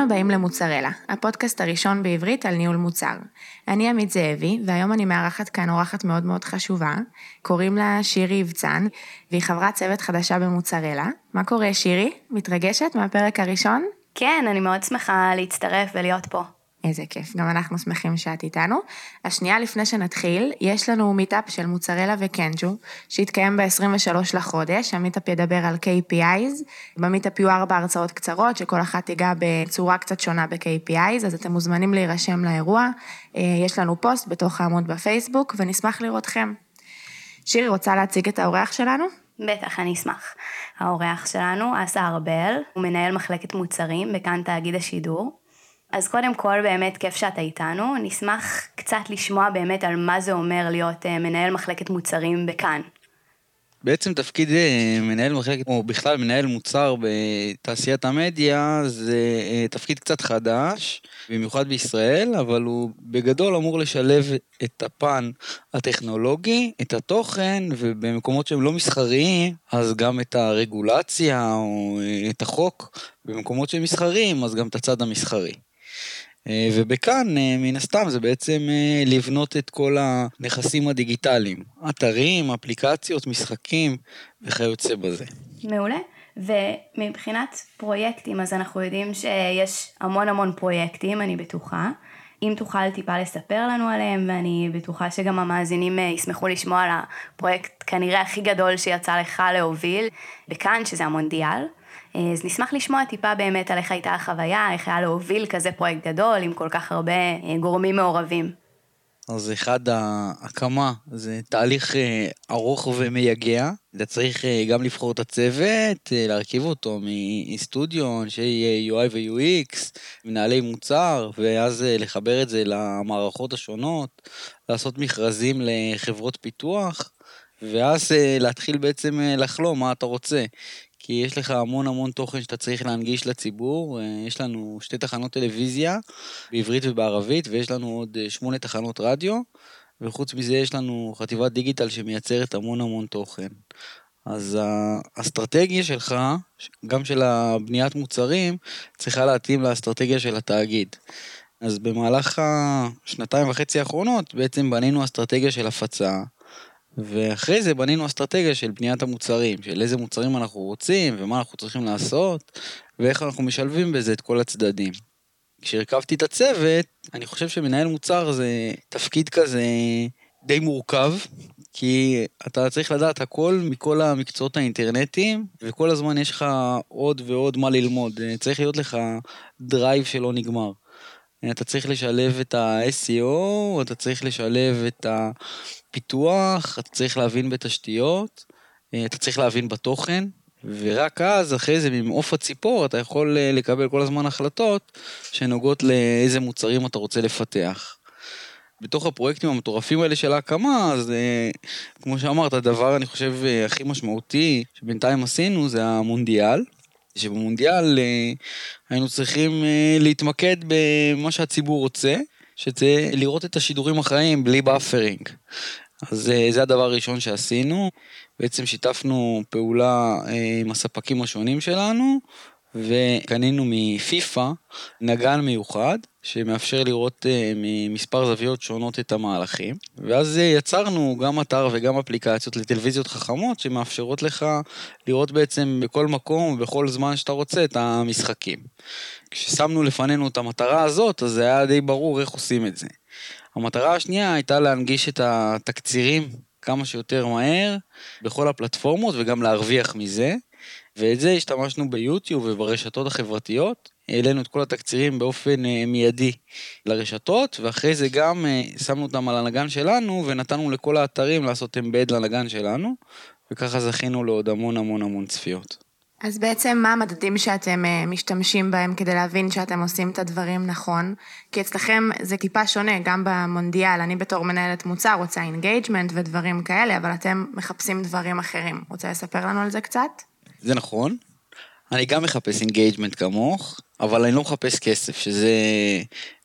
הבאים למוצרלה, הפודקאסט הראשון בעברית על ניהול מוצר. אני עמית זאבי, והיום אני מארחת כאן אורחת מאוד מאוד חשובה. קוראים לה שירי אבצן, והיא חברת צוות חדשה במוצרלה. מה קורה, שירי? מתרגשת מהפרק הראשון? כן, אני מאוד שמחה להצטרף ולהיות פה. איזה כיף, גם אנחנו שמחים שאת איתנו. השנייה לפני שנתחיל, יש לנו meetup של מוצרלה וקנשו, שהתקיים ב-23 לחודש, ה meetup ידבר על KPIs, במיטאפ יהיו ארבע הרצאות קצרות, שכל אחת תיגע בצורה קצת שונה ב-KPIs, אז אתם מוזמנים להירשם לאירוע. אה, יש לנו פוסט בתוך העמוד בפייסבוק, ונשמח לראותכם. שירי, רוצה להציג את האורח שלנו? בטח, אני אשמח. האורח שלנו, אסה ארבל, הוא מנהל מחלקת מוצרים בכאן תאגיד השידור. אז קודם כל באמת כיף שאתה איתנו, נשמח קצת לשמוע באמת על מה זה אומר להיות אה, מנהל מחלקת מוצרים בכאן. בעצם תפקיד אה, מנהל מחלקת, או בכלל מנהל מוצר בתעשיית המדיה, זה אה, תפקיד קצת חדש, במיוחד בישראל, אבל הוא בגדול אמור לשלב את הפן הטכנולוגי, את התוכן, ובמקומות שהם לא מסחריים, אז גם את הרגולציה או את החוק, במקומות שהם מסחריים, אז גם את הצד המסחרי. אה, ובכאן, אה, מן הסתם, זה בעצם אה, לבנות את כל הנכסים הדיגיטליים. אתרים, אפליקציות, משחקים וכיוצא בזה. מעולה. ומבחינת פרויקטים, אז אנחנו יודעים שיש המון המון פרויקטים, אני בטוחה. אם תוכל טיפה לספר לנו עליהם, ואני בטוחה שגם המאזינים ישמחו לשמוע על הפרויקט כנראה הכי גדול שיצא לך להוביל, בכאן, שזה המונדיאל. אה, אז נשמח לשמוע טיפה באמת על איך הייתה החוויה, איך היה להוביל כזה פרויקט גדול עם כל כך הרבה אה, גורמים מעורבים. אז אחד, ההקמה זה תהליך אה, ארוך ומייגע. אתה צריך גם לבחור את הצוות, להרכיב אותו מסטודיו, אנשי UI ו-UX, מנהלי מוצר, ואז לחבר את זה למערכות השונות, לעשות מכרזים לחברות פיתוח, ואז להתחיל בעצם לחלום מה אתה רוצה. כי יש לך המון המון תוכן שאתה צריך להנגיש לציבור. אה, יש לנו שתי תחנות טלוויזיה, בעברית ובערבית, ויש לנו עוד אה, שמונה תחנות רדיו, וחוץ מזה יש לנו חטיבת דיגיטל שמייצרת המון המון תוכן. אז האסטרטגיה שלך, גם של הבניית מוצרים, צריכה להתאים לאסטרטגיה של התאגיד. אז במהלך השנתיים וחצי האחרונות בעצם בנינו אסטרטגיה של הפצה, ואחרי זה בנינו אסטרטגיה של בניית המוצרים, של איזה מוצרים אנחנו רוצים ומה אנחנו צריכים לעשות, ואיך אנחנו משלבים בזה את כל הצדדים. כשהרכבתי את הצוות, אני חושב שמנהל מוצר זה תפקיד כזה די מורכב, כי אתה צריך לדעת הכל מכל המקצועות האינטרנטיים, וכל הזמן יש לך עוד ועוד מה ללמוד. צריך להיות לך drive שלא נגמר. אתה צריך לשלב את ה-SEO, אתה צריך לשלב את הפיתוח, אתה צריך להבין בתשתיות, אתה צריך להבין בתוכן, ורק אז, אחרי זה, ממעוף הציפור, אתה יכול אה, לקבל כל הזמן החלטות שנוגעות לאיזה מוצרים אתה רוצה לפתח. בתוך הפרויקטים המטורפים האלה של ההקמה, אז אה, כמו שאמרת, הדבר, אני חושב, אה, הכי משמעותי שבינתיים עשינו זה המונדיאל. שבמונדיאל אה, היינו צריכים אה, להתמקד במה שהציבור רוצה, שזה לראות את השידורים החיים בלי buffering. אז אה, זה הדבר הראשון שעשינו, בעצם שיתפנו פעולה עם הספקים השונים שלנו, וקנינו מפיפ"א נגן מיוחד, שמאפשר לראות uh, ממספר זוויות שונות את המהלכים. ואז uh, יצרנו גם אתר וגם אפליקציות לטלוויזיות חכמות, שמאפשרות לך לראות בעצם בכל מקום ובכל זמן שאתה רוצה את המשחקים. כששמנו לפנינו את המטרה הזאת, אז זה היה די ברור איך עושים את זה. המטרה השנייה הייתה להנגיש את התקצירים כמה שיותר מהר בכל הפלטפורמות וגם להרוויח מזה. ואת זה השתמשנו ביוטיוב וברשתות החברתיות. העלינו את כל התקצירים באופן uh, מיידי לרשתות, ואחרי זה גם uh, שמנו אותם על הנגן שלנו, ונתנו לכל האתרים לעשות אמבד לנגן שלנו, וככה זכינו לעוד המון המון המון צפיות. אז בעצם מה המדדים שאתם uh, משתמשים בהם כדי להבין שאתם עושים את הדברים נכון? כי אצלכם זה טיפה שונה, גם במונדיאל, אני בתור מנהלת מוצר רוצה engagement ודברים כאלה, אבל אתם מחפשים דברים אחרים. רוצה לספר לנו על זה קצת? זה נכון. אני גם מחפש engagement כמוך, אבל אני לא מחפש כסף, שזה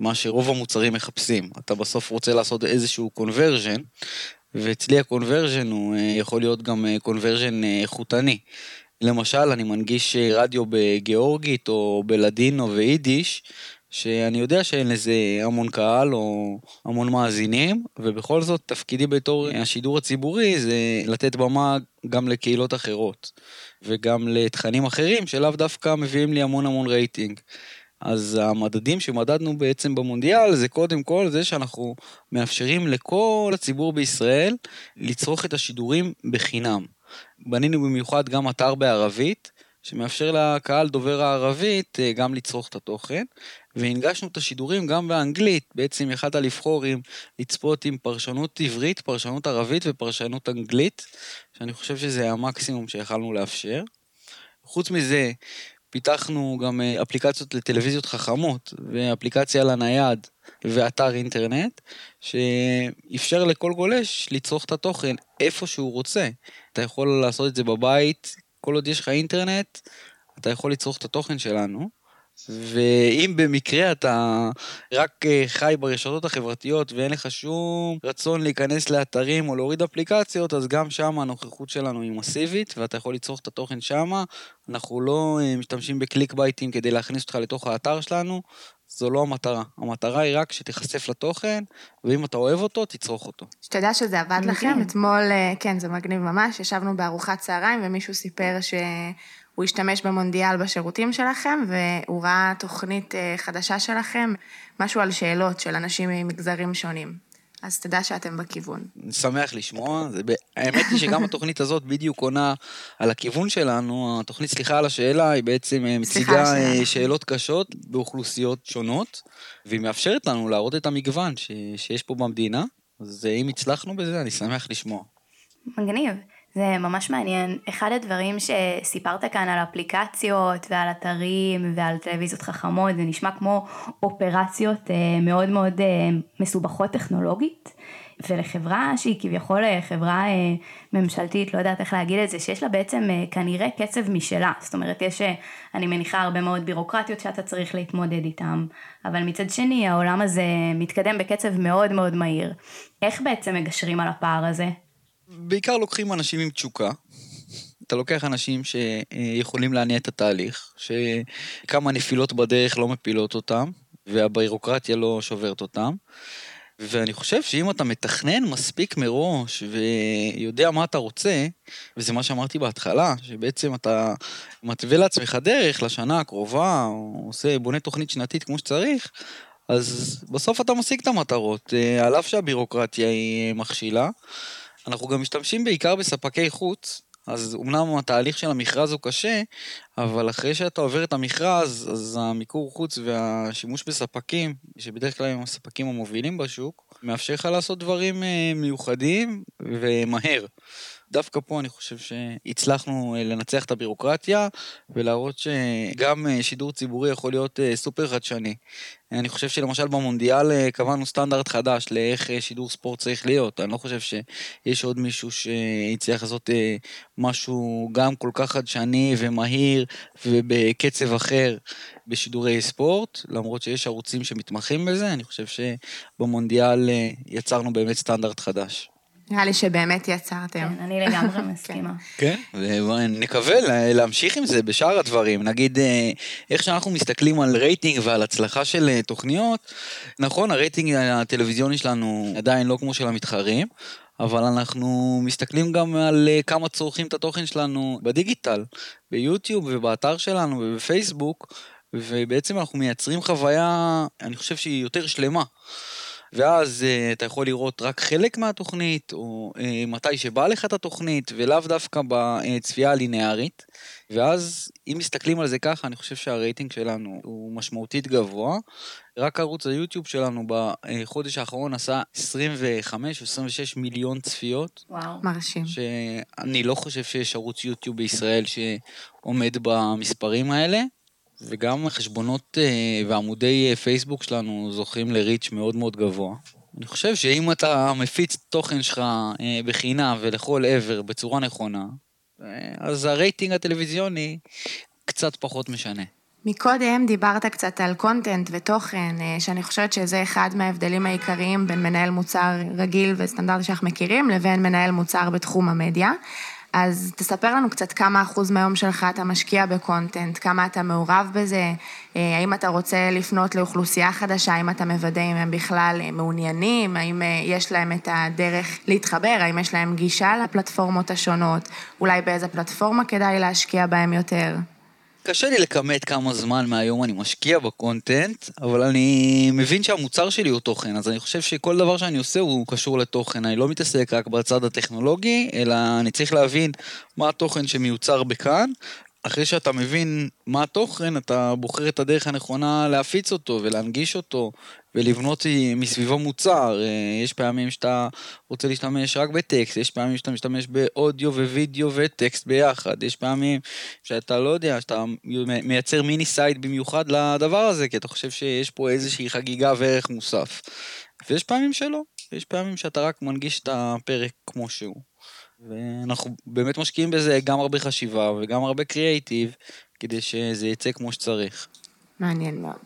מה שרוב המוצרים מחפשים. אתה בסוף רוצה לעשות איזשהו conversion, ואצלי ה conversion הוא אה, יכול להיות גם conversion אה, איכותני. למשל, אני מנגיש רדיו בגיאורגית או בלדינו ויידיש, שאני יודע שאין לזה המון קהל או המון מאזינים, ובכל זאת תפקידי בתור השידור הציבורי זה לתת במה גם לקהילות אחרות, וגם לתכנים אחרים שלאו דווקא מביאים לי המון המון רייטינג. אז המדדים שמדדנו בעצם במונדיאל זה קודם כל זה שאנחנו מאפשרים לכל הציבור בישראל לצרוך את השידורים בחינם. בנינו במיוחד גם אתר בערבית, שמאפשר לקהל דובר הערבית אה, גם לצרוך את התוכן, והנגשנו את השידורים גם באנגלית, בעצם יכלת לבחור עם לצפות עם פרשנות עברית, פרשנות ערבית ופרשנות אנגלית, שאני חושב שזה המקסימום שיכלנו לאפשר. חוץ מזה, פיתחנו גם אה, אפליקציות לטלוויזיות חכמות, ואפליקציה לנייד, ואתר אינטרנט, שאפשר לכל גולש לצרוך את התוכן איפה שהוא רוצה. אתה יכול לעשות את זה בבית, כל עוד יש לך אינטרנט, אתה יכול לצרוך את התוכן שלנו. ואם במקרה אתה רק אה, חי ברשתות החברתיות ואין לך שום רצון להיכנס לאתרים או להוריד אפליקציות, אז גם שם הנוכחות שלנו היא מסיבית, ואתה יכול לצרוך את התוכן שם. אנחנו לא אה, משתמשים בקליק בייטים כדי להכניס אותך לתוך האתר שלנו, זו לא המטרה. המטרה היא רק שתיחשף לתוכן, ואם אתה אוהב אותו, תצרוך אותו. שתדע שזה עבד לכם. אתמול, אה, כן, זה מגניב ממש, ישבנו בארוחת צהריים ומישהו סיפר ש... הוא השתמש במונדיאל בשירותים שלכם, והוא ראה תוכנית אה, חדשה שלכם, משהו על שאלות של אנשים ממגזרים שונים. אז תדע שאתם בכיוון. אני שמח לשמוע, זה, האמת היא שגם התוכנית הזאת בדיוק עונה על הכיוון שלנו, התוכנית סליחה על השאלה היא בעצם אה, מציגה אה, שאלות קשות באוכלוסיות שונות, והיא מאפשרת לנו להראות את המגוון ש, שיש פה במדינה, אז אם הצלחנו בזה אני שמח לשמוע. מגניב. זה ממש מעניין. אחד הדברים שסיפרת כאן על אפליקציות ועל אתרים ועל טלוויזיות חכמות, זה נשמע כמו אופרציות אה, מאוד מאוד אה, מסובכות טכנולוגית. ולחברה שהיא כביכול אה, חברה ממשלתית, לא יודעת איך להגיד את זה, שיש לה בעצם כנראה קצב משלה. זאת אומרת, יש, אני מניחה, הרבה מאוד בירוקרטיות שאתה צריך להתמודד איתן, אבל מצד שני, העולם הזה מתקדם בקצב מאוד מאוד מהיר. איך בעצם מגשרים על הפער הזה? בעיקר לוקחים אנשים עם תשוקה. אתה לוקח אנשים שיכולים להניע את התהליך, שכמה נפילות בדרך לא מפילות אותם, והבירוקרטיה לא שוברת אותם. ואני חושב שאם אתה מתכנן מספיק מראש ויודע מה אתה רוצה, וזה מה שאמרתי בהתחלה, שבעצם אתה מתווה לעצמך דרך לשנה הקרובה, או עושה, בונה תוכנית שנתית כמו שצריך, אז בסוף אתה משיג את המטרות, אה, על אף שהבירוקרטיה היא מכשילה. אנחנו גם משתמשים בעיקר בספקי חוץ, אז אמנם התהליך של המכרז הוא קשה, אבל אחרי שאתה עובר את המכרז, אז המיקור חוץ והשימוש בספקים, שבדרך כלל הם הספקים המובילים בשוק, מאפשר לך לעשות דברים אה, מיוחדים ומהר. דווקא פה אני חושב שהצלחנו אה, לנצח את הבירוקרטיה ולהראות שגם אה, שידור ציבורי יכול להיות אה, סופר חדשני. אני חושב שלמשל במונדיאל קבענו סטנדרט חדש לאיך שידור ספורט צריך להיות. אני לא חושב שיש עוד מישהו שהצליח לעשות משהו גם כל כך חדשני ומהיר ובקצב אחר בשידורי ספורט, למרות שיש ערוצים שמתמחים בזה, אני חושב שבמונדיאל יצרנו באמת סטנדרט חדש. נראה לי שבאמת יצרתם. כן, אני לגמרי מסכימה. כן, ונקווה להמשיך עם זה בשאר הדברים. נגיד, אה, איך שאנחנו מסתכלים על רייטינג ועל הצלחה של אה, תוכניות, נכון, הרייטינג הטלוויזיוני שלנו עדיין לא כמו של המתחרים, אבל אנחנו מסתכלים גם על אה, כמה צורכים את התוכן שלנו בדיגיטל, ביוטיוב ובאתר שלנו ובפייסבוק, ובעצם אנחנו מייצרים חוויה, אני חושב שהיא יותר שלמה. ואז uh, אתה יכול לראות רק חלק מהתוכנית, או uh, מתי שבא לך את התוכנית, ולאו דווקא בצפייה הלינארית. ואז, אם מסתכלים על זה ככה, אני חושב שהרייטינג שלנו הוא משמעותית גבוה. רק ערוץ היוטיוב שלנו בחודש האחרון עשה 25 26 מיליון צפיות. וואו. מרשים. שאני לא חושב שיש ערוץ יוטיוב בישראל שעומד במספרים האלה. וגם החשבונות אה, ועמודי אה, פייסבוק שלנו זוכים לריץ' מאוד מאוד גבוה. אני חושב שאם אתה מפיץ תוכן שלך אה, בחינם ולכל עבר בצורה נכונה, אז הרייטינג הטלוויזיוני קצת פחות משנה. מקודם דיברת קצת על קונטנט ותוכן, שאני חושבת שזה אחד מההבדלים העיקריים בין מנהל מוצר רגיל וסטנדרטי שאנחנו מכירים, לבין מנהל מוצר בתחום המדיה. אז תספר לנו קצת כמה אחוז מהיום שלך אתה משקיע בקונטנט, כמה אתה מעורב בזה, אה, האם אתה רוצה לפנות לאוכלוסייה חדשה, האם אתה מוודא אם הם בכלל אה, מעוניינים, האם אה, יש להם את הדרך להתחבר, האם יש להם גישה לפלטפורמות השונות, אולי באיזה פלטפורמה כדאי להשקיע בהם יותר. קשה לי לכמת כמה זמן מהיום אני משקיע בקונטנט, אבל אני מבין שהמוצר שלי הוא תוכן, אז אני חושב שכל דבר שאני עושה הוא קשור לתוכן. אני לא מתעסק רק בצד הטכנולוגי, אלא אני צריך להבין מה התוכן שמיוצר בכאן, אחרי שאתה מבין מה התוכן, אתה בוחר את הדרך הנכונה להפיץ אותו ולהנגיש אותו ולבנות מסביבו מוצר. אה, יש פעמים שאתה רוצה להשתמש רק בטקסט, יש פעמים שאתה משתמש באודיו ווידאו וטקסט ביחד, יש פעמים שאתה לא יודע, שאתה מייצר mini site במיוחד לדבר הזה, כי אתה חושב שיש פה איזושהי חגיגה וערך מוסף. ויש פעמים שלא, יש פעמים שאתה רק מנגיש את הפרק כמו שהוא. ואנחנו באמת משקיעים בזה גם הרבה חשיבה וגם הרבה קריאייטיב, כדי שזה יצא כמו שצריך. מעניין מאוד.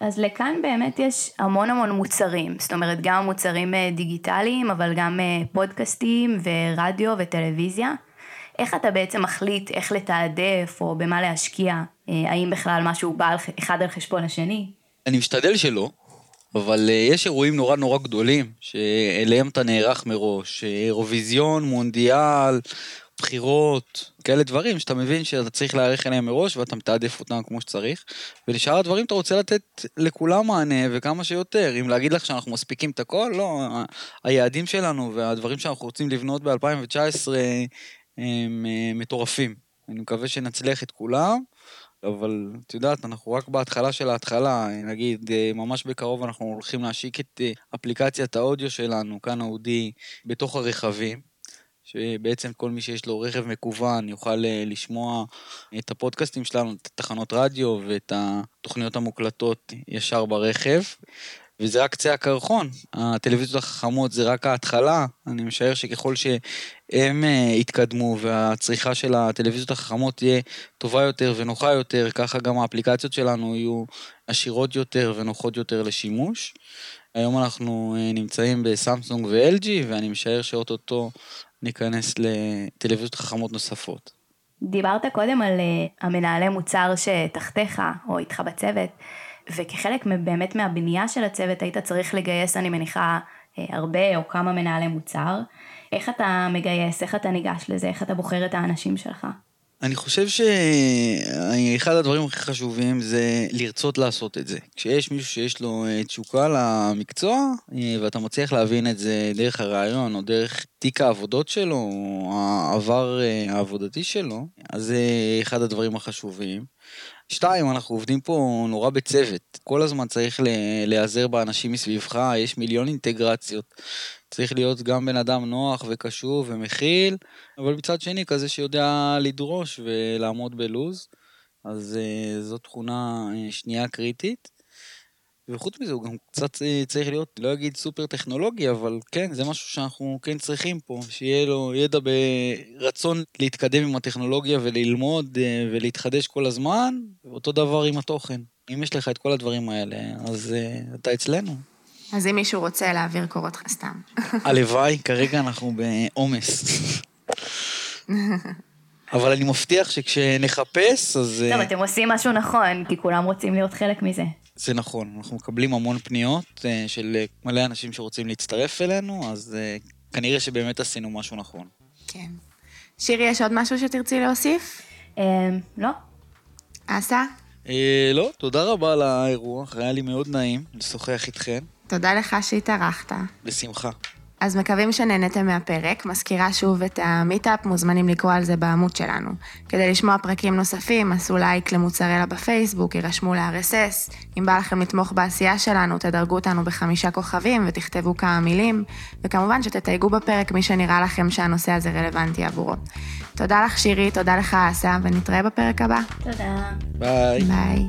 אז לכאן באמת יש המון המון מוצרים, זאת אומרת גם מוצרים אה, דיגיטליים, אבל גם אה, פודקאסטים ורדיו וטלוויזיה. איך אתה בעצם מחליט איך לתעדף או במה להשקיע? אה, האם בכלל משהו בא אחד על חשבון השני? אני משתדל שלא, אבל uh, יש אירועים נורא נורא גדולים, שאליהם אתה נערך מראש, אירוויזיון, מונדיאל, בחירות, כאלה דברים שאתה מבין שאתה צריך להיערך אליהם מראש ואתה מתעדף אותם כמו שצריך. ולשאר הדברים אתה רוצה לתת לכולם מענה וכמה שיותר. אם להגיד לך שאנחנו מספיקים את הכל, לא. היעדים שלנו והדברים שאנחנו רוצים לבנות ב-2019 הם אה, מטורפים. אני מקווה שנצליח את כולם. אבל את יודעת, אנחנו רק בהתחלה של ההתחלה, נגיד, אה, ממש בקרוב אנחנו הולכים להשיק את אה, אפליקציית האודיו שלנו, כאן אודי, בתוך הרכבים. שבעצם כל מי שיש לו רכב מקוון יוכל אה, לשמוע את הפודקאסטים שלנו, את התחנות רדיו ואת התוכניות המוקלטות ישר ברכב. וזה רק קצה הקרחון. הטלוויזיות החכמות זה רק ההתחלה. אני משער שככל שהם אה, יתקדמו והצריכה של הטלוויזיות החכמות תהיה טובה יותר ונוחה יותר, ככה גם האפליקציות שלנו יהיו עשירות יותר ונוחות יותר לשימוש. היום אנחנו אה, נמצאים בסמסונג ו-LG, ואני משער שאוטוטו ניכנס לטלוויזיות חכמות נוספות. דיברת קודם על אה, המנהלי מוצר שתחתיך או איתך בצוות. וכחלק באמת מהבנייה של הצוות היית צריך לגייס, אני מניחה, אה, הרבה או כמה מנהלי מוצר. איך אתה מגייס, איך אתה ניגש לזה, איך אתה בוחר את האנשים שלך? אני חושב שאחד הדברים הכי חשובים זה לרצות לעשות את זה. כשיש מישהו שיש לו אה, תשוקה למקצוע, אה, ואתה מצליח להבין את זה דרך הרעיון, או דרך תיק העבודות שלו, או העבר העבודתי שלו, אז זה אחד הדברים החשובים. שתיים, אנחנו עובדים פה נורא בצוות. כל הזמן צריך להיעזר באנשים מסביבך, יש מיליון אינטגרציות. צריך להיות גם בן אדם נוח וקשוב ומכיל, אבל מצד שני כזה שיודע לדרוש ולעמוד בלוז. אז uh, זו תכונה uh, שנייה קריטית. וחוץ מזה הוא גם קצת אה, צריך להיות, לא אגיד סופר טכנולוגי, אבל כן, זה משהו שאנחנו כן צריכים פה, שיהיה לו ידע ברצון להתקדם עם הטכנולוגיה וללמוד אה, ולהתחדש כל הזמן, אותו דבר עם התוכן. אם יש לך את כל הדברים האלה, אז אתה אצלנו. אז אם מישהו רוצה להעביר קורות סתם. הלוואי, כרגע אנחנו בעומס. אבל אני מבטיח שכשנחפש, אז... טוב, אתם עושים משהו נכון, כי כולם רוצים להיות חלק מזה. זה נכון, אנחנו מקבלים המון פניות אה, של מלא אנשים שרוצים להצטרף אלינו, אז אה, כנראה שבאמת עשינו משהו נכון. כן. שירי, יש עוד משהו שתרצי להוסיף? אה, לא. אסה? לא, תודה רבה על האירוח, היה לי מאוד נעים לשוחח איתכן. תודה לך שהתארחת. בשמחה. אז מקווים שנהנתם מהפרק. מזכירה שוב את המיטאפ, מוזמנים לקרוא על זה בעמוד שלנו. כדי לשמוע פרקים נוספים, עשו לייק למוצרלה בפייסבוק, יירשמו ל-RSS. אם בא לכם לתמוך בעשייה שלנו, תדרגו אותנו בחמישה כוכבים ותכתבו כמה מילים. וכמובן שתתייגו בפרק מי שנראה לכם שהנושא הזה רלוונטי עבורו. תודה לך שירי, תודה לך אסה, ונתראה בפרק הבא. תודה. ביי. ביי.